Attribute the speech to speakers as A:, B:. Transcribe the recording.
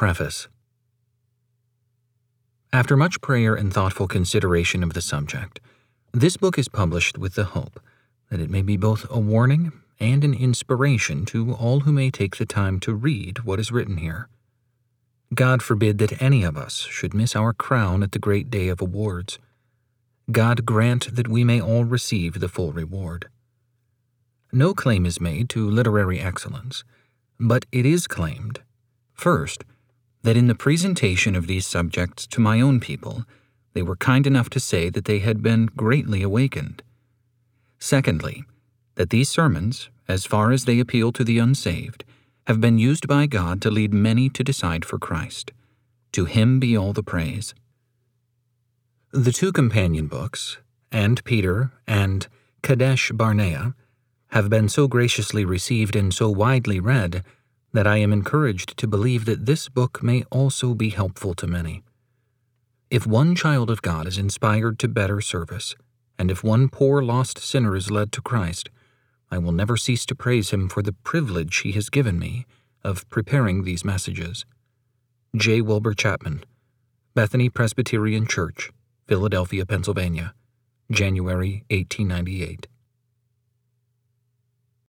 A: Preface After much prayer and thoughtful consideration of the subject, this book is published with the hope that it may be both a warning and an inspiration to all who may take the time to read what is written here. God forbid that any of us should miss our crown at the great day of awards. God grant that we may all receive the full reward. No claim is made to literary excellence, but it is claimed, first, that in the presentation of these subjects to my own people, they were kind enough to say that they had been greatly awakened. Secondly, that these sermons, as far as they appeal to the unsaved, have been used by God to lead many to decide for Christ. To Him be all the praise. The two companion books, and Peter and Kadesh Barnea, have been so graciously received and so widely read that I am encouraged to believe that this book may also be helpful to many. If one child of God is inspired to better service, and if one poor lost sinner is led to Christ, I will never cease to praise him for the privilege he has given me of preparing these messages. J. Wilbur Chapman, Bethany Presbyterian Church, Philadelphia, Pennsylvania, January 1898.